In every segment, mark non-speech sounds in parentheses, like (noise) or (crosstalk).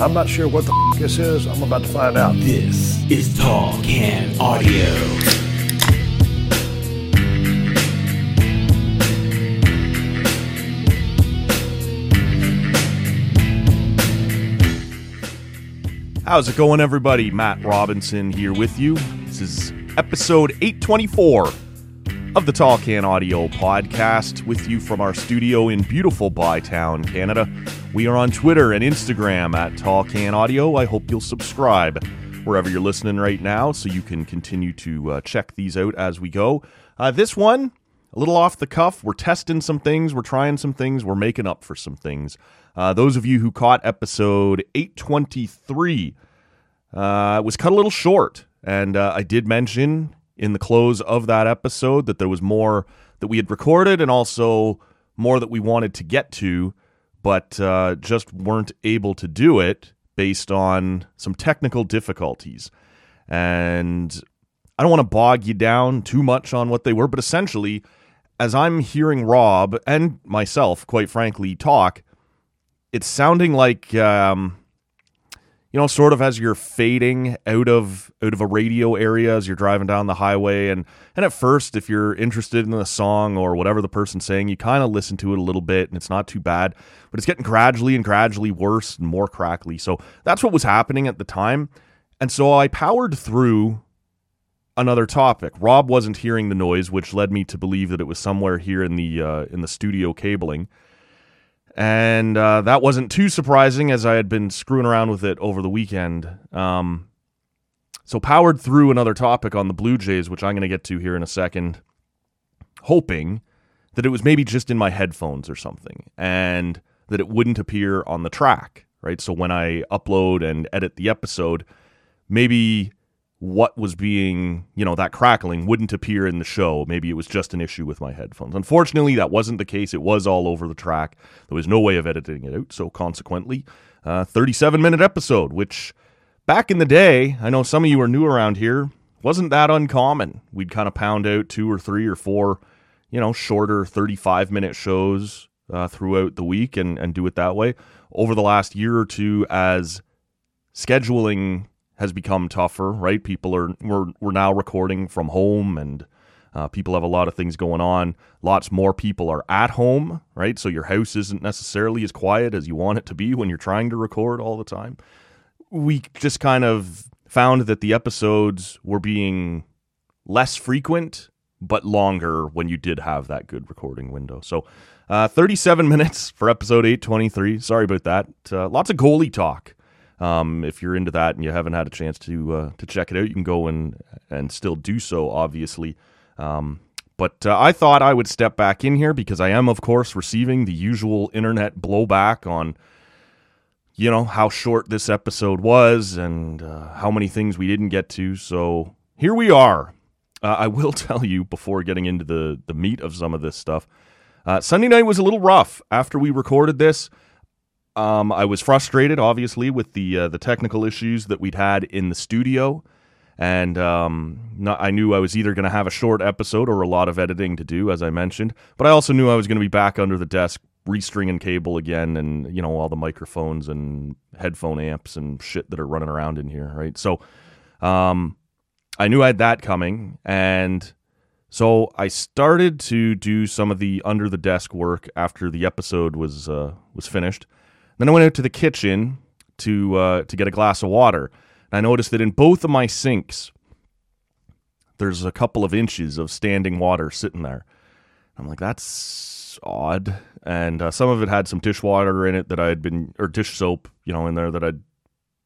I'm not sure what the f- this is. I'm about to find out. This is Tall Can Audio. How's it going, everybody? Matt Robinson here with you. This is episode 824 of the Tall Can Audio podcast with you from our studio in beautiful Bytown, Canada. We are on Twitter and Instagram at Tall Can Audio. I hope you'll subscribe wherever you're listening right now so you can continue to uh, check these out as we go. Uh, this one, a little off the cuff. We're testing some things, we're trying some things, we're making up for some things. Uh, those of you who caught episode 823 uh, was cut a little short. And uh, I did mention in the close of that episode that there was more that we had recorded and also more that we wanted to get to, but uh, just weren't able to do it based on some technical difficulties. And I don't want to bog you down too much on what they were, but essentially, as I'm hearing Rob and myself, quite frankly, talk, it's sounding like um, you know, sort of as you're fading out of out of a radio area as you're driving down the highway, and and at first, if you're interested in the song or whatever the person's saying, you kind of listen to it a little bit, and it's not too bad, but it's getting gradually and gradually worse and more crackly. So that's what was happening at the time, and so I powered through another topic. Rob wasn't hearing the noise, which led me to believe that it was somewhere here in the uh, in the studio cabling. And uh, that wasn't too surprising as I had been screwing around with it over the weekend. Um, so, powered through another topic on the Blue Jays, which I'm going to get to here in a second, hoping that it was maybe just in my headphones or something and that it wouldn't appear on the track, right? So, when I upload and edit the episode, maybe what was being, you know, that crackling wouldn't appear in the show. Maybe it was just an issue with my headphones. Unfortunately, that wasn't the case. It was all over the track. There was no way of editing it out. So, consequently, uh, 37 minute episode, which back in the day, I know some of you are new around here, wasn't that uncommon. We'd kind of pound out two or three or four, you know, shorter 35 minute shows uh, throughout the week and, and do it that way. Over the last year or two, as scheduling has become tougher, right? People are we're we're now recording from home, and uh, people have a lot of things going on. Lots more people are at home, right? So your house isn't necessarily as quiet as you want it to be when you're trying to record all the time. We just kind of found that the episodes were being less frequent but longer when you did have that good recording window. So, uh, 37 (laughs) minutes for episode 823. Sorry about that. Uh, lots of goalie talk. Um, if you're into that and you haven't had a chance to uh, to check it out, you can go and and still do so, obviously. Um, but uh, I thought I would step back in here because I am, of course, receiving the usual internet blowback on, you know, how short this episode was and uh, how many things we didn't get to. So here we are. Uh, I will (laughs) tell you before getting into the the meat of some of this stuff. Uh, Sunday night was a little rough after we recorded this. Um, I was frustrated, obviously, with the uh, the technical issues that we'd had in the studio, and um, not, I knew I was either going to have a short episode or a lot of editing to do, as I mentioned. But I also knew I was going to be back under the desk restringing cable again, and you know all the microphones and headphone amps and shit that are running around in here, right? So, um, I knew I had that coming, and so I started to do some of the under the desk work after the episode was uh, was finished. Then I went out to the kitchen to uh, to get a glass of water. And I noticed that in both of my sinks, there's a couple of inches of standing water sitting there. I'm like, that's odd. And uh, some of it had some dishwater in it that I had been, or dish soap, you know, in there that I'd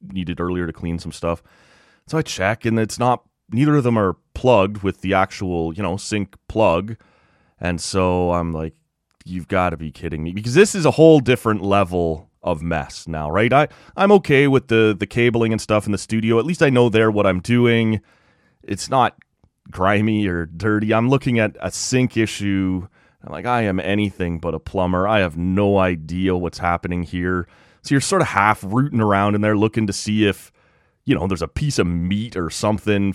needed earlier to clean some stuff. So I check, and it's not. Neither of them are plugged with the actual, you know, sink plug. And so I'm like, you've got to be kidding me because this is a whole different level of mess now, right? I I'm okay with the the cabling and stuff in the studio. At least I know there what I'm doing. It's not grimy or dirty. I'm looking at a sink issue. I'm like, I am anything but a plumber. I have no idea what's happening here. So you're sort of half rooting around in there looking to see if, you know, there's a piece of meat or something,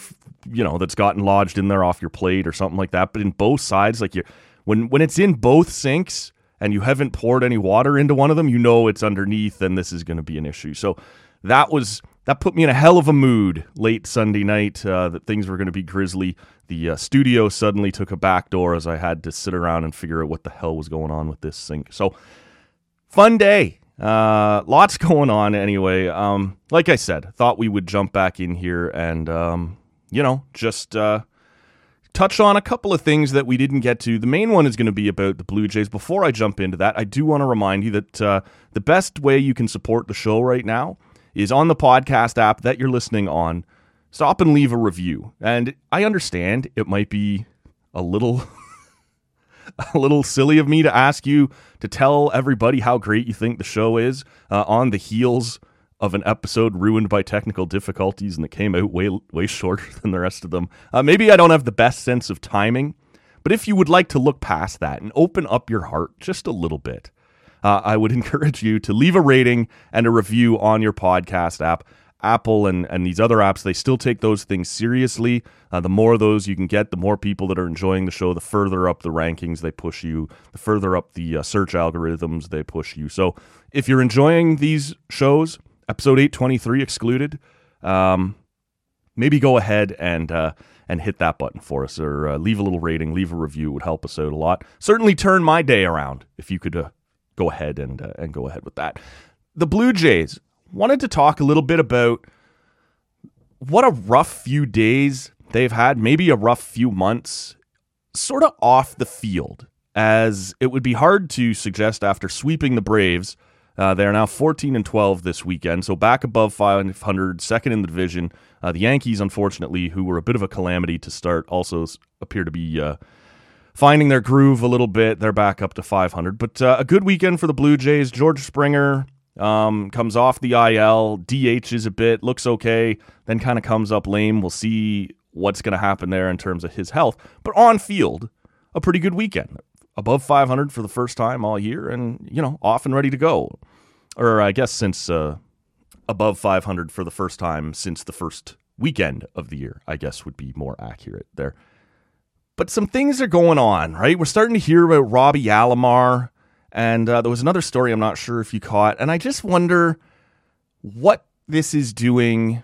you know, that's gotten lodged in there off your plate or something like that. But in both sides, like you when when it's in both sinks and you haven't poured any water into one of them, you know it's underneath and this is going to be an issue. So that was that put me in a hell of a mood late Sunday night uh, that things were going to be grisly. The uh, studio suddenly took a back door as I had to sit around and figure out what the hell was going on with this sink. So, fun day. Uh, lots (laughs) going on anyway. Um, like I said, thought we would jump back in here and, um, you know, just uh, touch on a couple of things that we didn't get to. The main one is going to be about the Blue Jays. Before I jump into that, I do want to remind you that uh, the best way you can support the show right now is on the podcast app that you're listening on. Stop and leave a review. And I understand it might be a little (laughs) a little silly of me to ask you to tell everybody how great you think the show is uh, on the heels of an episode ruined by technical difficulties and it came out way way shorter (laughs) than the rest of them. Uh, maybe I don't have the best sense of timing, but if you would like to look past that and open up your heart just a little bit, uh, I would (laughs) encourage you to leave a rating and a review on your podcast app. Apple and, and these other apps, they still take those things seriously. Uh, the more of those you can get, the more people that are enjoying the show, the further up the rankings they push you, the further up the uh, search algorithms they push you. So if you're enjoying these shows, episode 823 excluded, um, maybe go ahead and uh, and hit that button for us or uh, leave a little rating, leave a review. Would help us out a lot. Certainly turn my day around if you could uh, go ahead and uh, and go ahead with that. The Blue Jays wanted to talk a little bit about what a rough few days they've had, maybe a rough few months, sort of off the field, as it would be hard to suggest after sweeping the Braves. Uh, they are now 14 and 12 this weekend, so back above 500, second in the division. Uh, the Yankees, unfortunately, who were a bit of a calamity to start, also appear to be uh, finding their groove a little bit. They're back up to 500. But uh, a good weekend for the Blue Jays. George Springer um, comes off the IL, DHs a bit, looks okay, then kind of comes up lame. We'll see what's going to happen there in terms of his health. But on field, a pretty good weekend. Above 500 for the first time all year and, you know, off and ready to go. Or I guess since uh, above 500 for the first time since the first weekend of the year, I guess would be more accurate there. But some things are going on, right? We're starting to hear about Robbie Alomar. And uh, there was another story I'm not sure if you caught. And I just wonder what this is doing,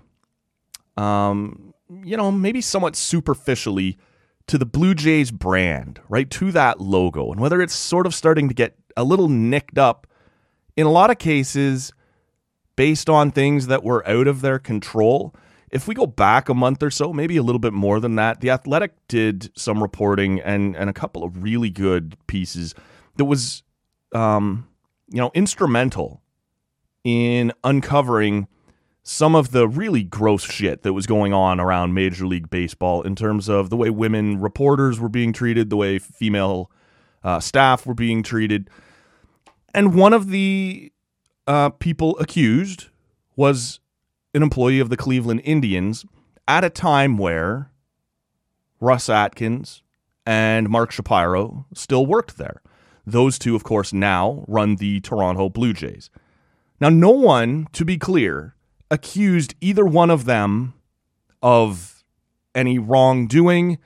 um, you know, maybe somewhat superficially to the Blue Jays brand, right? To that logo. And whether it's sort of starting to get a little nicked up in a lot of cases based on things that were out of their control if we go back a month or so, maybe a little bit more than that, The Athletic did some reporting and and a couple of really good pieces that was, um, you know, instrumental in uncovering some of the really gross shit that was going on around Major League Baseball in terms of the way women reporters were being treated, the way female uh, staff were being treated. And one of the uh, people accused was an employee of the Cleveland Indians at a time where Ross Atkins and Mark Shapiro still worked there. Those two, of course, now run the Toronto Blue Jays. Now, no one, to be clear, accused either one of them of any wrongdoing,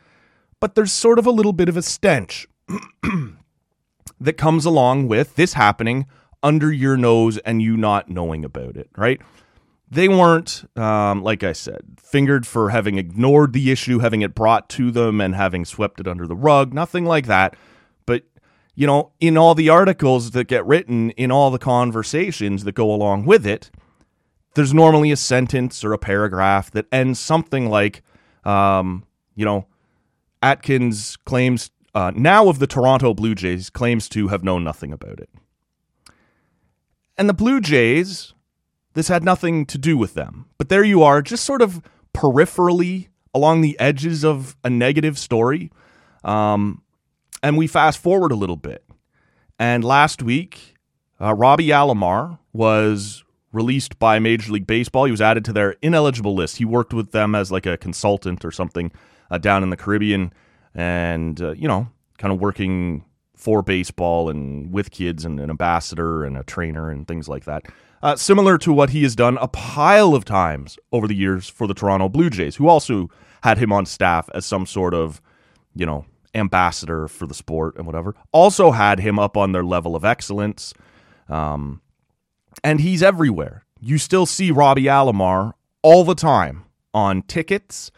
but there's sort of a little bit of a stench (clears throat) that comes along with this happening under your nose and you not knowing about it, right? they weren't, um, like I said, fingered for having ignored the issue, having it brought to them, and having swept it under the rug. Nothing like that. But, you know, in all the articles that get written, in all the conversations that go along with it, there's normally a sentence or a paragraph that ends something like, um, you know, Atkins claims, uh, now of the Toronto Blue Jays, claims to have known nothing about it. And the Blue Jays, this had nothing to do with them. But there you are, just sort of peripherally along the edges of a negative story. Um, and we fast forward a little bit. And last week, uh, Robbie Alomar was released by Major League Baseball. He was added to their ineligible list. He worked with them as like a consultant or something uh, down in the Caribbean and, uh, you know, kind of working for baseball and with kids and an ambassador and a trainer and things like that. Uh, similar to what he has done a pile of times over the years for the Toronto Blue Jays, who also had him on staff as some sort of, you know, ambassador for the sport and whatever. Also had him up on their level of excellence. Um, and he's everywhere. You still see Robbie Alomar all the time on tickets,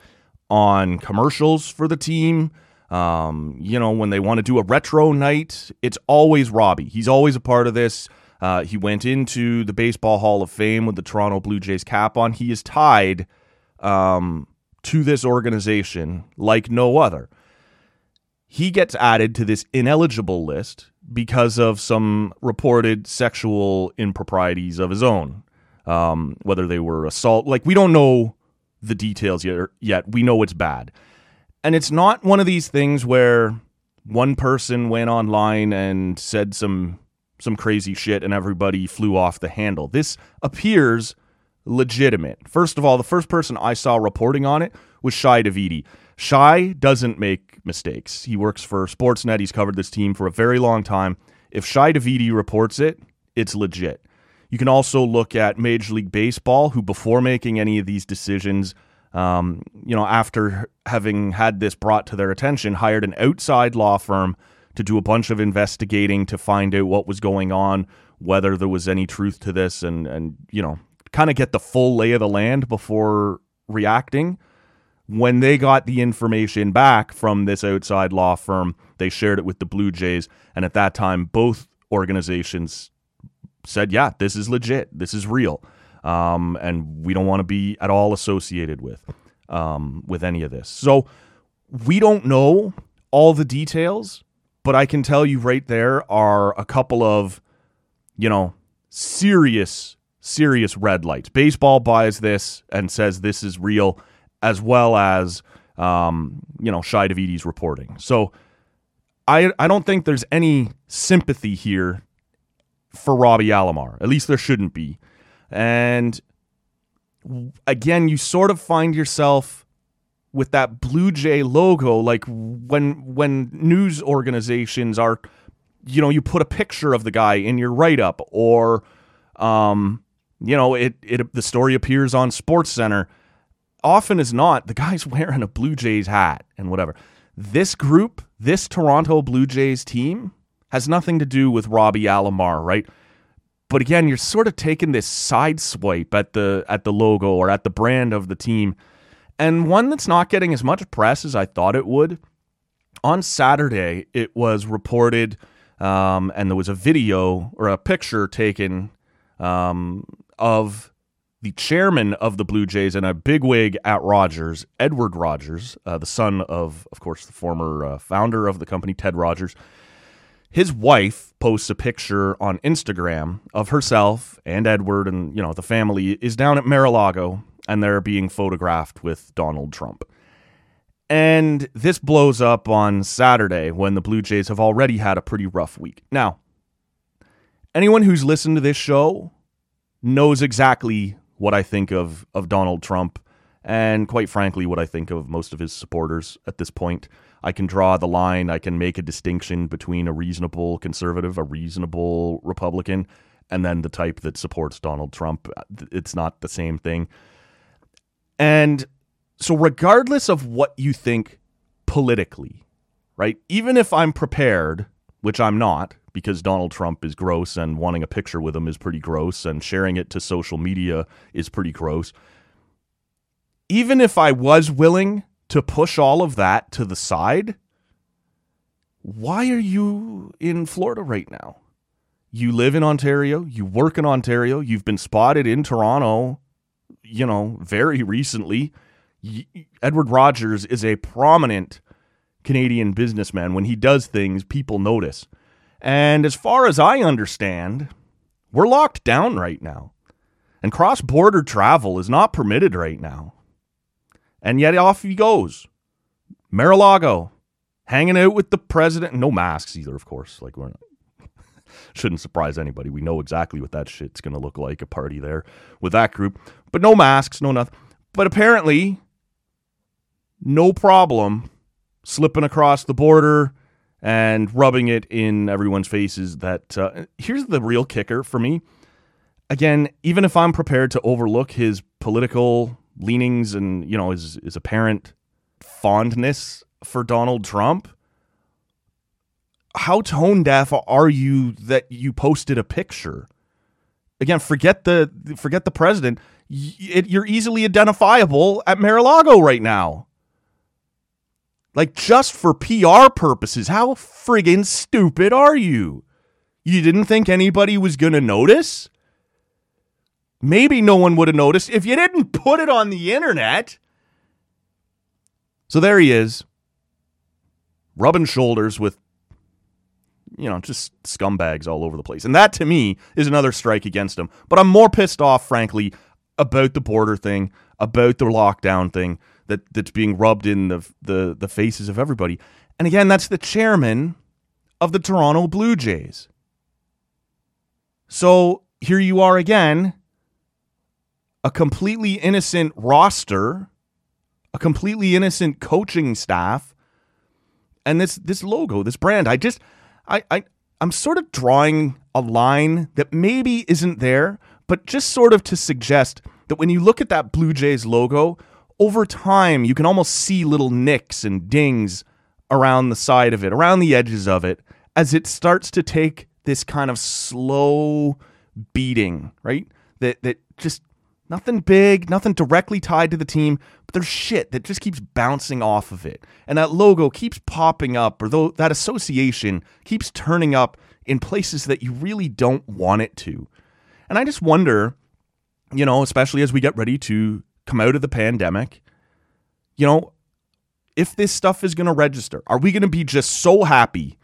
on commercials for the team. Um, you know, when they want to do a retro night, it's always Robbie. He's always a part of this. Uh, he went into the Baseball Hall of Fame with the Toronto Blue Jays cap on. He is tied um, to this organization like no other. He gets added to this ineligible list because of some reported sexual improprieties of his own, um, whether they were assault. Like, we don't know the details yet, yet. We know it's bad. And it's not one of these things where one person went online and said some some crazy shit and everybody flew off the handle. This appears legitimate. First of all, the first person I saw reporting on it was Shi Davidi. Shi doesn't make mistakes. He works for Sportsnet. He's covered this team for a very long time. If Shi Davidi reports it, it's legit. You can also look at Major League Baseball, who before making any of these decisions um, you know, after having had this brought to their attention, hired an outside law firm to do a bunch of investigating to find out what was going on, whether there was any truth to this, and and you know, kind of get the full lay of the land before reacting. When they got the information back from this outside law firm, they shared it with the Blue Jays, and at that time, both organizations said, "Yeah, this is legit. This is real." um, and we don't want to be at all associated with um, with any of this. So we don't know all the details, but I can tell you right there are a couple of you know serious serious red lights. Baseball buys this and says this is real, as well as um, you know Shi Davidi's reporting. So I I don't think there's any sympathy here for Robbie Alomar. At least there shouldn't be. And again, you sort of find yourself with that Blue Jay logo, like when when news organizations are, you know, you put a picture of the guy in your write up, or, um, you know, it it the story appears on Sports Center. Often as not, the guy's (laughs) wearing a Blue Jays hat and whatever. This group, this Toronto Blue Jays team, has nothing to do with Robbie Alomar, right? But again, you're sort of taking this side swipe at the at the logo or at the brand of the team, and one that's not getting as much press as I thought it would. On Saturday, it was reported, um, and there was a video or a picture taken um, of the chairman of the Blue Jays and a bigwig at Rogers, Edward Rogers, uh, the son of, of course, the former uh, founder of the company, Ted Rogers his wife posts a picture on Instagram of herself and Edward and you know the family is down at Mar-a-Lago and they're being photographed with Donald Trump. And this blows up on Saturday when the Blue Jays have already had a pretty rough week. Now, anyone who's listened to this show knows exactly what I think of of Donald Trump and quite frankly what I think of most of his supporters at this point. I can draw the line. I can make a distinction between a reasonable conservative, a reasonable Republican, and then the type that supports Donald Trump. It's not the same thing. And so, regardless of what you think politically, right, even if I'm prepared, which I'm not, because Donald Trump is gross and wanting a picture with him is pretty gross and sharing it to social media is pretty gross. Even if I was willing to push all of that to the side, why are you in Florida right now? You live in Ontario, you work in Ontario, you've been spotted in Toronto, you know, very recently. Edward Rogers is a prominent Canadian businessman. When he does things, people notice. And as far as I understand, we're locked down right now. And cross border travel is not permitted right now. And yet off he goes. Mar-a-Lago, hanging out with the president. No masks either, of course. Like, we're not. (laughs) Shouldn't surprise anybody. We know exactly what that shit's going to look like a party there with that group. But no masks, no nothing. But apparently, no problem slipping across the border and rubbing it in everyone's faces. That uh, here's the real kicker for me. Again, even if I'm prepared to overlook his political leanings and you know his his apparent fondness for Donald Trump, how tone deaf are you that you posted a picture? Again, forget the forget the president. You're easily identifiable at Mar-a-Lago right now. Like, just for PR purposes, how friggin' stupid are you? You didn't think anybody was to notice? Maybe no one would have noticed if you didn't put it on the internet. So there he is, rubbing shoulders with, you know, just scumbags all over the place. And that to me is another strike against him. But I'm more pissed off, frankly, about the border thing, about the lockdown thing, that that's being rubbed in the the the faces of everybody. And again, that's the chairman of the Toronto Blue Jays. So here you are again, a completely innocent roster, a completely innocent coaching staff, and this this logo, this brand. I just I I I'm sort of drawing a line that maybe isn't there, but just sort of to suggest that when you look at that Blue Jays logo, over time, you can almost see little nicks and dings around the side of it, around the edges of it, as it starts to take this kind of slow beating, right? That that just nothing big, nothing directly tied to the team, but there's shit that just keeps bouncing off of it. And that logo keeps popping up, or though that association keeps turning up in places that you really don't want it to. And I just wonder, you know, especially as we get ready to come out of the pandemic, you know, if this stuff is going to register, are we going to be just so happy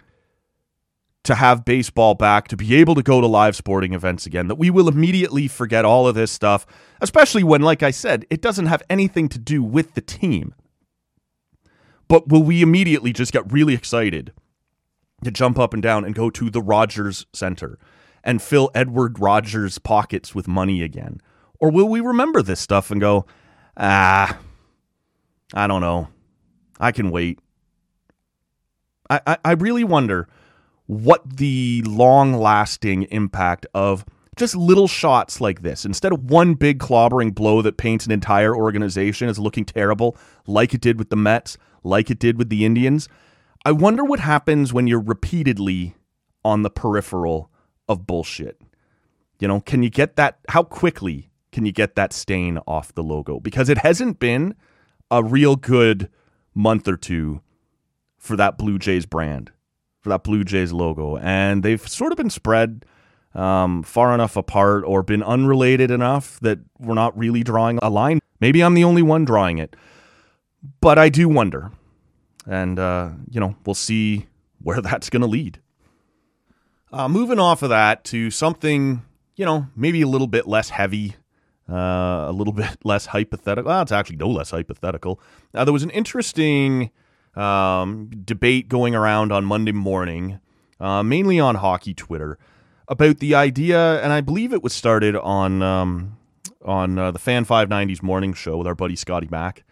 to have baseball back, to be able to go to live sporting events again, that we will immediately forget all of this stuff, especially when, like I said, it doesn't have anything to do with the team. But will we immediately just get really excited to jump up and down and go to the Rogers Center and fill Edward Rogers' pockets with money again? Or will we remember this stuff and go, ah, I don't know. I can wait. I, I, I really wonder what the long lasting impact of just little shots like this, instead of one big clobbering blow that paints an entire organization as looking terrible, like it did with the Mets, like it did with the Indians. I wonder what happens when you're repeatedly on the peripheral of bullshit. You know, can you get that? How quickly can you get that stain off the logo? Because it hasn't been a real good month or two for that Blue Jays brand, for that Blue Jays logo. And they've sort of been spread um, far enough apart or been unrelated enough that we're not really drawing a line. Maybe I'm the only one drawing it. But I do wonder. And, uh, you know, we'll see where (laughs) that's going to lead. Uh, moving off of that to something, you know, maybe a little bit less heavy uh, a little bit (laughs) less hypothetical. Well, it's actually no less hypothetical. Uh, there was an interesting um, debate going around on Monday morning, uh, mainly on hockey Twitter, about the idea, and I believe it was started on um, on uh, the Fan 590's morning show with our buddy Scotty Mack,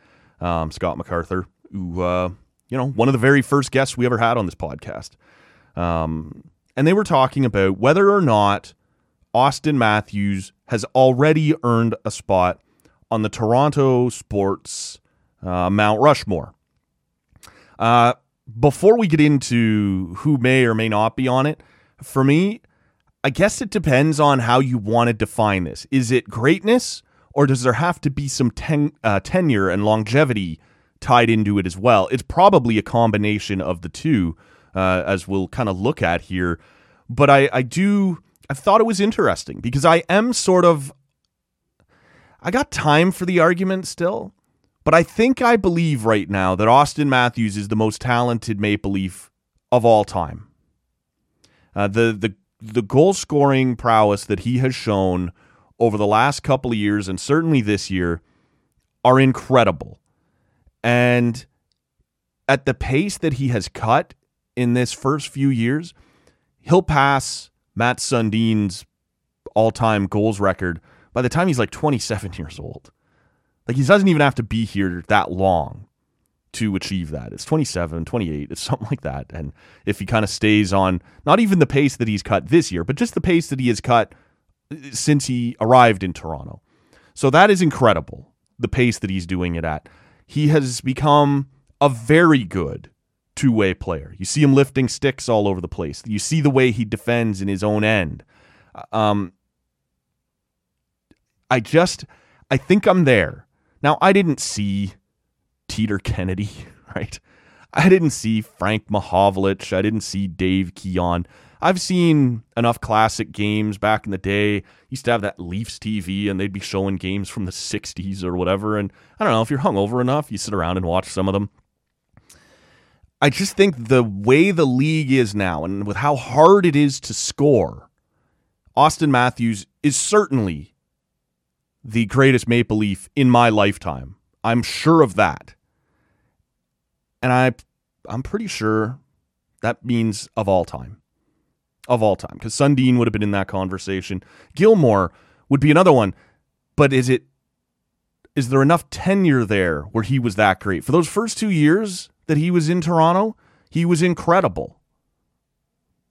um, Scott MacArthur, who uh, you know one of the very first guests we ever had on this podcast, um, and they were talking about whether or not Auston Matthews has already earned a spot on the Toronto Sports uh, Mount Rushmore. Uh, before we get into who may or may not be on it, For me, I guess it depends on how you want to define this. Is it greatness, or does there have to be some ten, uh, tenure and longevity tied into it as well? It's probably a combination of the two, uh, as we'll kind of look at here. But I, I do, I thought it was interesting because I am sort of, I got time for the argument still, but I think I believe right now that Auston Matthews is the most talented Maple Leaf of all time. Uh, the the the goal scoring prowess that he has shown over the last couple of years and certainly this year are incredible. And at the pace that he has cut in this first few years, he'll pass Mats Sundin's all-time goals record by the time he's like 27 (laughs) years old. Like he doesn't even have to be here that long to achieve that. It's 27, 28, it's (laughs) something like that. And if he kind of stays on not even the pace that he's cut this year, but just the pace that he has cut uh, since he arrived in Toronto. So that is incredible, the pace that he's doing it at. He has become a very good two-way player. You see him lifting sticks all over the place. You see the way he defends in his own end. Um I just I think I'm there. Now, I didn't see Teeder Kennedy, (laughs) right? I didn't see Frank Mahovlich. I didn't see Dave Keon. I've seen enough classic games back in the day. Used to have that Leafs TV and they'd be showing games from the 60s or whatever. And I don't know, if you're hungover enough, you sit around and watch some of them. I just think the way the league is now and with how hard it is to score, Auston Matthews is certainly the greatest Maple Leaf in my lifetime. I'm sure of that. And I I'm pretty sure that means of all time. Of all time. Because Sundin would have been in that conversation. Gilmour would be another one. But is it is there enough tenure there where he was that great? For those first two years that he was in Toronto, he was incredible.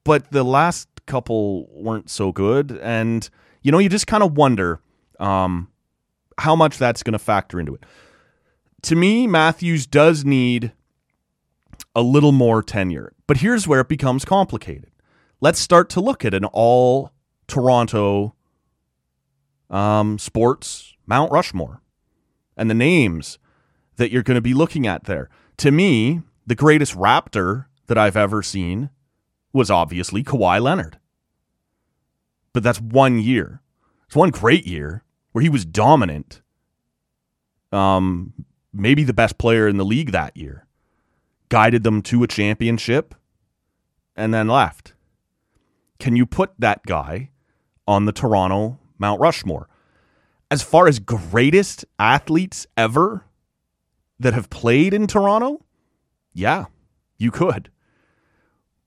But the last couple weren't so good. And, you know, you just kind of wonder um, how much that's going to factor into it. To me, Matthews does need a little more tenure, but here's where it becomes complicated. Let's start to look at an all Toronto um, sports Mount Rushmore and the names that you're going to be looking at there. To me, the greatest Raptor that I've ever seen was obviously Kawhi Leonard. But that's one year. It's one great year where he was dominant. Um, maybe the best player in the league that year. Guided them to a championship and then left. Can you put that guy on the Toronto Mount Rushmore? As far as greatest athletes ever that have played in Toronto, yeah, you could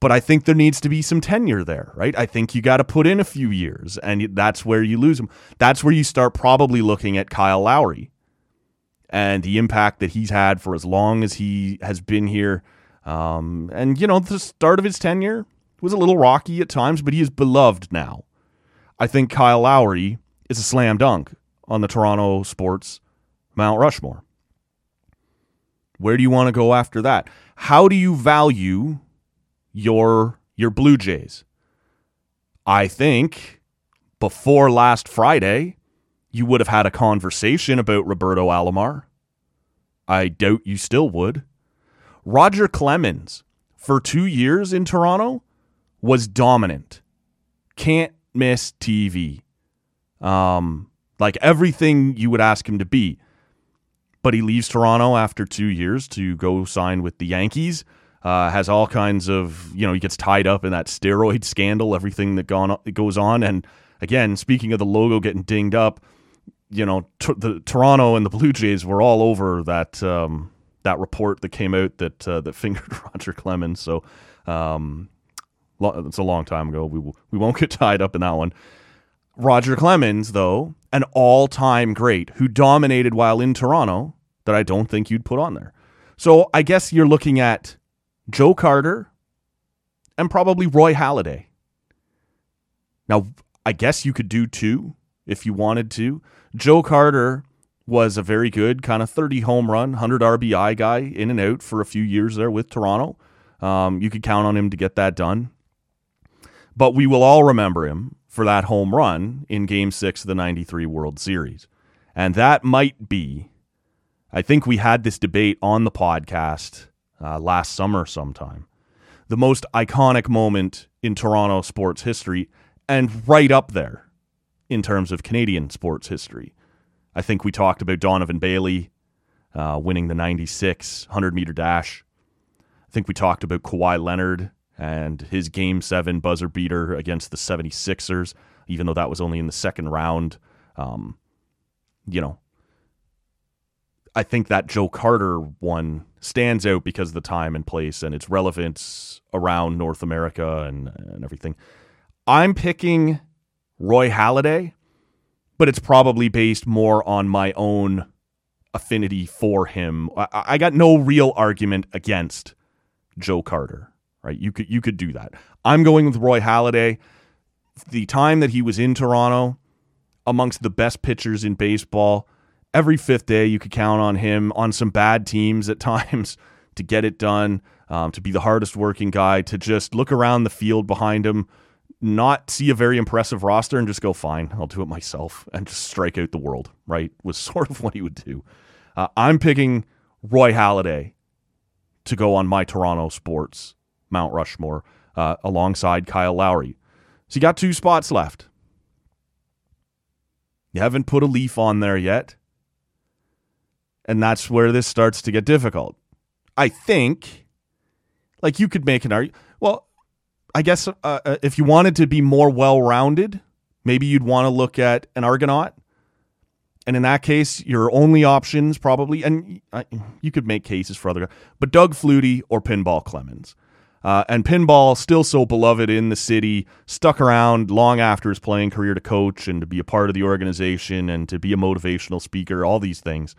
but I think there needs to be some tenure there, right? I think you got to put in a few years, and that's where you lose them. That's where you start probably looking at Kyle Lowry and the impact that he's had for as long as he has been here. Um, and, you know, the start of his tenure was a little rocky at times, but he is beloved now. I think Kyle Lowry is a slam dunk on the Toronto sports Mount Rushmore. Where do you want to go after that? How do you value your your Blue Jays. I think before last Friday, you would have had a conversation about Roberto Alomar. I doubt you still would. Roger Clemens, for two years in Toronto, was dominant. Can't miss TV. Um, like everything you would ask him to be. But he leaves Toronto after two years to go sign with the Yankees uh, has all kinds of you know he gets tied up in that steroid scandal, everything that gone goes on, and again, speaking of the logo getting dinged up, you know t- the Toronto and the Blue Jays were all over that um, that report that came out that uh, that (laughs) fingered Roger Clemens. So um, lo- it's a long time ago. We we won't get tied up in that one. Roger Clemens, though, an all-time great who dominated while in Toronto, that I don't think you'd put on there. So I guess you're looking at Joe Carter, and probably Roy Halladay. Now, I guess you could do two if you wanted to. Joe Carter was a very good kind of 30 home run, 100 RBI guy in and out for a few years there with Toronto. Um, you could count on him to get that done. But we will all remember him for that home run in Game 6 of the 93 World Series. And that might be, I think we had this debate on the podcast uh, last summer sometime, the most iconic moment in Toronto sports history and right up there in terms of Canadian sports history. I think we talked about Donovan Bailey uh, winning the 96 100 meter dash. I think we talked about Kawhi Leonard and his game seven buzzer beater against the 76ers, even though that was only in the second round. Um, you know, I think that Joe Carter one stands out because of the time and place and its relevance around North America and, and everything. I'm picking Roy Halladay, but it's probably based more on my own affinity for him. I, I got no real argument against Joe Carter right? You could you could do that. I'm going with Roy Halladay. The time that he was in Toronto, amongst the best pitchers in baseball, every fifth day you could count on him on some bad teams at (laughs) times to get it done, um, to be the hardest working guy, to just look around the field behind him, not see a very impressive roster and just go, fine, I'll do it myself and just strike out the world, right? Was (laughs) sort of what he would do. Uh, I'm picking Roy Halladay to go on my Toronto sports Mount Rushmore uh, alongside Kyle Lowry. So you got two spots left. You haven't put a leaf on there yet. And that's where this starts to get difficult. I think, like, you could make an argument. Well, I guess uh, uh, if you wanted to be more well rounded, maybe you'd want to look at an Argonaut. And in that case, your only options probably, and you could make cases for other, guys, but Doug Flutie or Pinball Clemons. Uh, and pinball, still so beloved in the city, stuck around long after his playing career to coach and to be a part of the organization and to be a motivational speaker, all these things.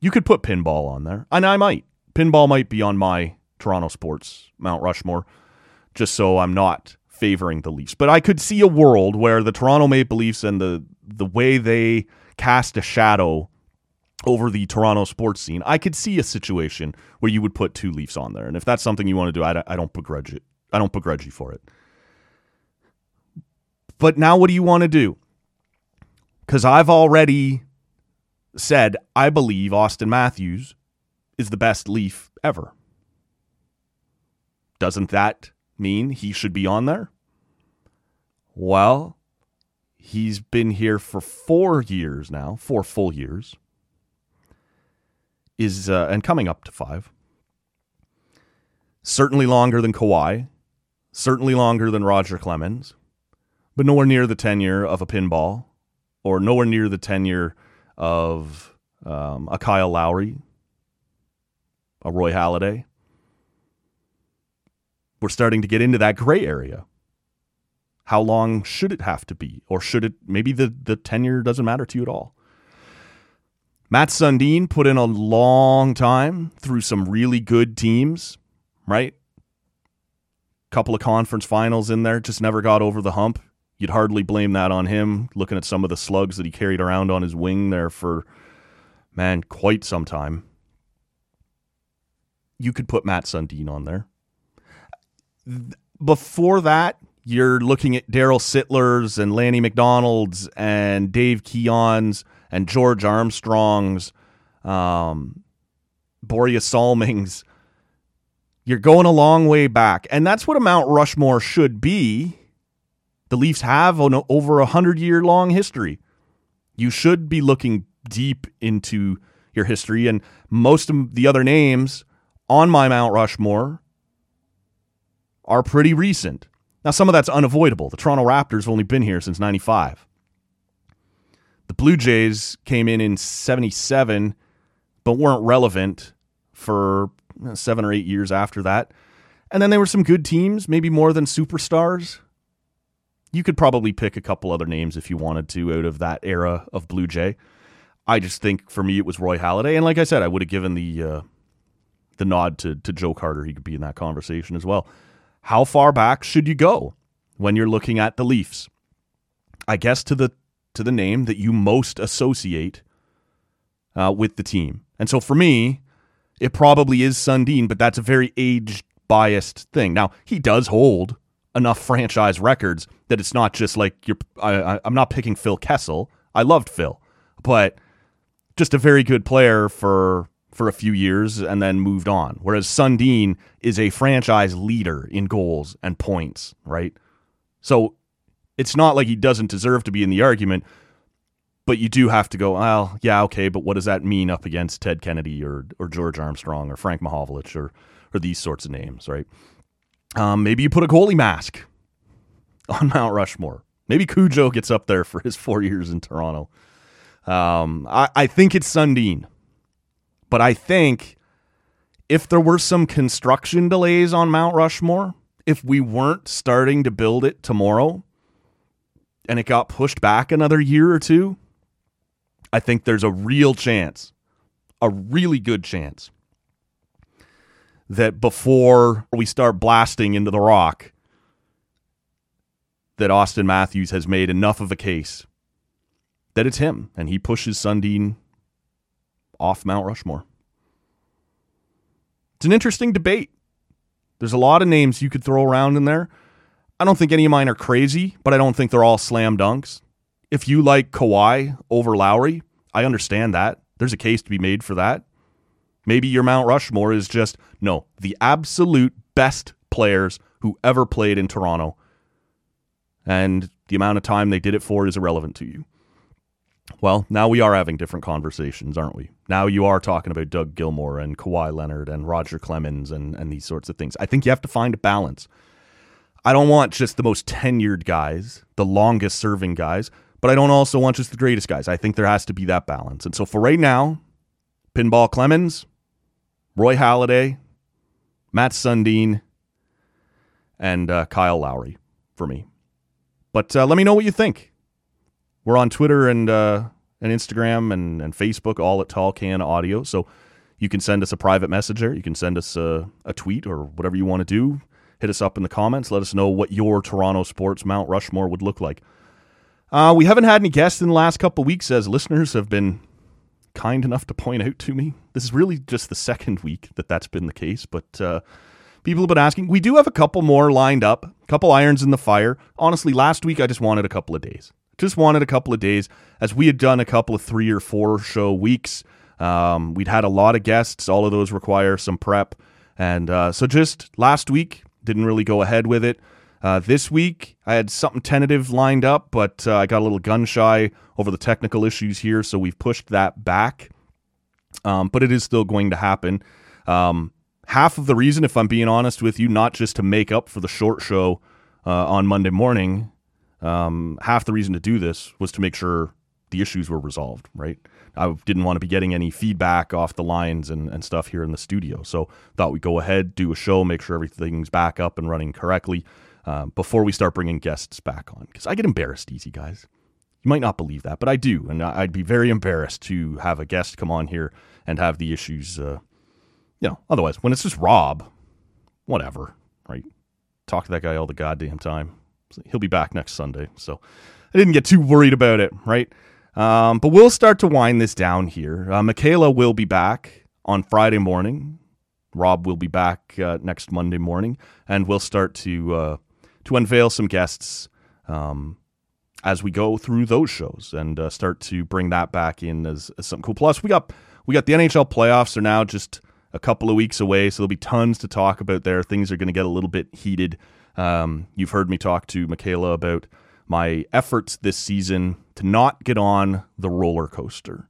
You could put pinball on there, and I might. Pinball might be on my Toronto sports Mount Rushmore, just so I'm not favoring the Leafs. But I could see a world where the Toronto Maple Leafs and the the way they cast a shadow over the Toronto sports scene, I could see a situation where you would put two Leafs on there. And if that's something you want to do, I, I don't begrudge it. I don't begrudge you for it. But now what do you want to do? Because I've already said I believe Auston Matthews is the best Leaf ever. Doesn't that mean he should be on there? Well, he's been here for four years now, four full years is uh, and coming up to five. Certainly longer than Kawhi, certainly longer than Roger Clemens, but nowhere near the tenure of a pinball, or nowhere near the tenure of um, a Kyle Lowry, a Roy Halladay. We're starting to get into that gray area. How long should it have to be? Or should it maybe the, the tenure doesn't matter to you at all? Mats Sundin put in a long time through some really good teams, right? Couple of conference finals in there, just never got over the hump. You'd hardly blame that on him, looking at some of the slugs that he carried around on his wing there for, man, quite some time. You could put Mats Sundin on there. Before that, you're looking at Daryl Sittler's and Lanny McDonald's and Dave Keon's and George Armstrong's, um, Borje Salming's. You're going a long way back. And that's what a Mount Rushmore should be. The Leafs have an over a hundred year long history. You should be looking deep into your history. And most of the other names on my Mount Rushmore are pretty recent. Now, some of that's unavoidable. The Toronto Raptors have only been here since 95. The Blue Jays came in in 77, but weren't relevant for seven or eight years after that. And then there were some good teams, maybe more than superstars. You could probably pick a couple other names if you wanted to out of that era of Blue Jay. I just think for me it was Roy Halladay, and like I said, I would have given the uh, the nod to to Joe Carter. He could be in that conversation as well. How far back should you go when you're looking at the Leafs? I guess to the to the name that you most associate uh, with the team. And so for me, it probably is Sundin, but that's a very age biased thing. Now, he does hold enough (laughs) franchise records that it's not just like you're. I, I'm not picking Phil Kessel. I loved Phil, but just a very good player for for a few years and then moved on. Whereas Sundin is a franchise leader in goals and points, right? So it's not like he doesn't deserve to be in the argument, but you do have to go, well, yeah, okay, but what does that mean up against Ted Kennedy or or George Armstrong or Frank Mahovlich or or these sorts of names, right? Um, maybe you put a goalie mask on (laughs) Mount Rushmore. Maybe Cujo gets up there for his four years in Toronto. Um, I, I think it's Sundin. But I think if there were some construction delays on Mount Rushmore, if we weren't starting to build it tomorrow and it got pushed back another year or two, I think there's a real chance, a really good chance, that before we start blasting into the rock, that Auston Matthews has made enough of a case that it's him and he pushes Sundin off Mount Rushmore. It's an interesting debate. There's a lot of names you could throw around in there. I don't think any of mine are crazy, but I don't think they're all slam dunks. If you like Kawhi over Lowry, I understand that. There's a case to be made for that. Maybe your Mount Rushmore is just no, the absolute best players who ever played in Toronto. And the amount of time they did it for is irrelevant to you. Well, now we are having different conversations, aren't we? Now you are talking about Doug Gilmour and Kawhi Leonard and Roger Clemens and, and these sorts of things. I think you have to find a balance. I don't want just the most tenured guys, the longest serving guys, but I don't also want just the greatest guys. I think there has to be that balance. And so for right now, Pinball Clemons, Roy Halladay, Mats Sundin, and uh, Kyle Lowry for me. But uh, let me know what you think. We're on Twitter and uh, and Instagram and, and Facebook, all at Tall Can Audio. So you can send us a private message there. You can send us a, a tweet or whatever you want to do. Hit us up in the comments. Let us know what your Toronto sports Mount Rushmore would look like. Uh, we haven't had any guests in the last couple weeks, as listeners have been kind enough to point out to me. This is really just the second week that that's been the case, but uh, people have been asking. We do have a couple more lined up, a couple irons in the fire. Honestly, last week I just wanted a couple of days just wanted a couple of days as we had done a couple of three or four show weeks. Um, we'd had a lot of guests. All of those require some prep. And uh, so just last week, didn't really go ahead with it. Uh, this week, I had something tentative lined up, but uh, I got a little gun shy over the technical issues here, so we've pushed that back. Um, but it is still going to happen. Um, half of the reason, if I'm being honest with you, not just to make up for the short show uh, on Monday morning, um, half the reason to do this was to make sure the issues were resolved, right? I didn't want to be getting any feedback off the lines and, and stuff here in the studio. So thought we'd go ahead, do a show, make sure everything's back up and running correctly um, before we start bringing guests back on. Because I get embarrassed easy, guys. You might not believe that, but I do. And I'd be very embarrassed to have a guest come on here and have the issues, uh, you know, otherwise, when it's just Rob, whatever, right? Talk to that guy all the goddamn time. He'll be back next Sunday. So I didn't get too worried about it, right? Um, but we'll start to wind this down here. Uh, Michaela will be back on Friday morning. Rob will be back uh, next Monday morning, and we'll start to uh, to unveil some guests um, as we go through those shows and uh, start to bring that back in as, as something cool. Plus, we got we got the NHL playoffs are now just a couple of weeks away, so there'll be tons to talk about there. Things are going to get a little bit heated um, you've heard me talk to Michaela about my efforts this season to not get on the roller coaster,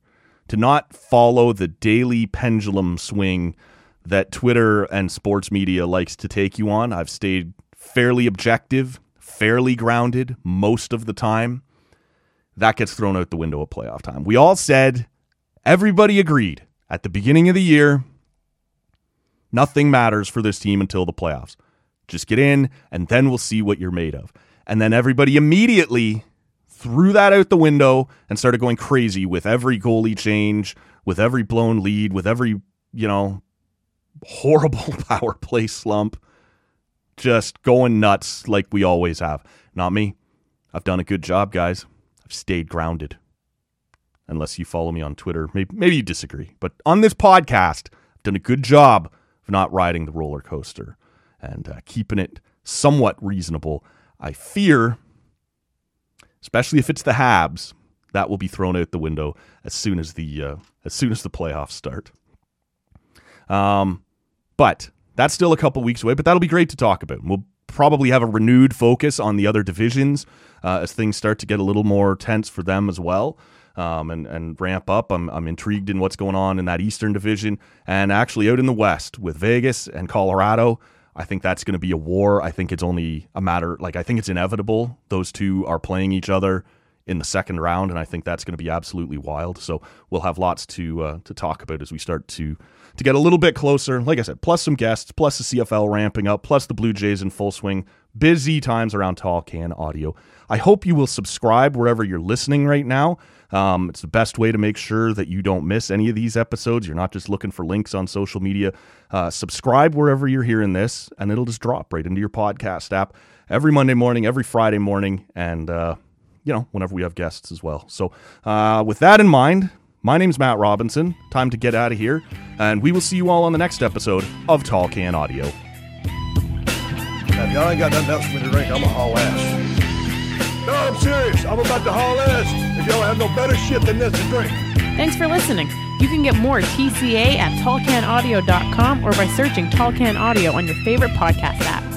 to not follow the daily pendulum swing that Twitter and sports media likes to take you on. I've stayed fairly objective, fairly grounded most of the time. That gets thrown out the window at playoff time. We all said, everybody agreed at the beginning of the year, nothing matters for this team until the playoffs. Just get in, and then we'll see what you're made of. And then everybody immediately threw that out the window and started going crazy with every goalie change, with every blown lead, with every, you know, horrible (laughs) power play slump. Just going nuts like we always have. Not me. I've done a good job, guys. I've stayed grounded. Unless you follow me on Twitter. Maybe, maybe you disagree. But on this podcast, I've done a good job of not riding the roller coaster and uh, keeping it somewhat reasonable. I fear, especially if it's the Habs, that will be thrown out the window as soon as the uh, as soon as the playoffs start. Um, but that's still a couple weeks away. But that'll be great to talk about. We'll probably have a renewed focus on the other divisions uh, as things start to get a little more tense for them as well. Um, and, and ramp up. I'm, I'm intrigued in what's going on in that Eastern division and actually out in the West with Vegas and Colorado. I think that's going to be a war. I think it's only a matter, like, I think it's inevitable. Those two are playing each other in the second round, and I think that's going to be absolutely wild. So we'll have lots to uh, to talk about as we start to to get a little bit closer. Like I said, plus some guests, plus the CFL ramping up, plus the Blue Jays in full swing. Busy times around Tall Can Audio. I hope you will subscribe wherever you're listening right now. Um, it's the best way to make sure that you don't miss any of these episodes. You're not just looking for links on social media. Uh, subscribe wherever you're hearing this, and it'll just drop right into your podcast app every Monday morning, every Friday morning, and uh, you know whenever we have guests as well. So, uh, with that in mind, my name's Matt Robinson. Time to get out of here, and we will see you all on the next episode of Tall Can Audio. Now, y'all ain't got nothing else for me to drink, I'm gonna haul ass. No, I'm serious. I'm about to haul ass if y'all have no better shit than this to drink. Thanks for listening. You can get more TCA at tallcanaudio.com or by searching Tall Can Audio on your favorite podcast app.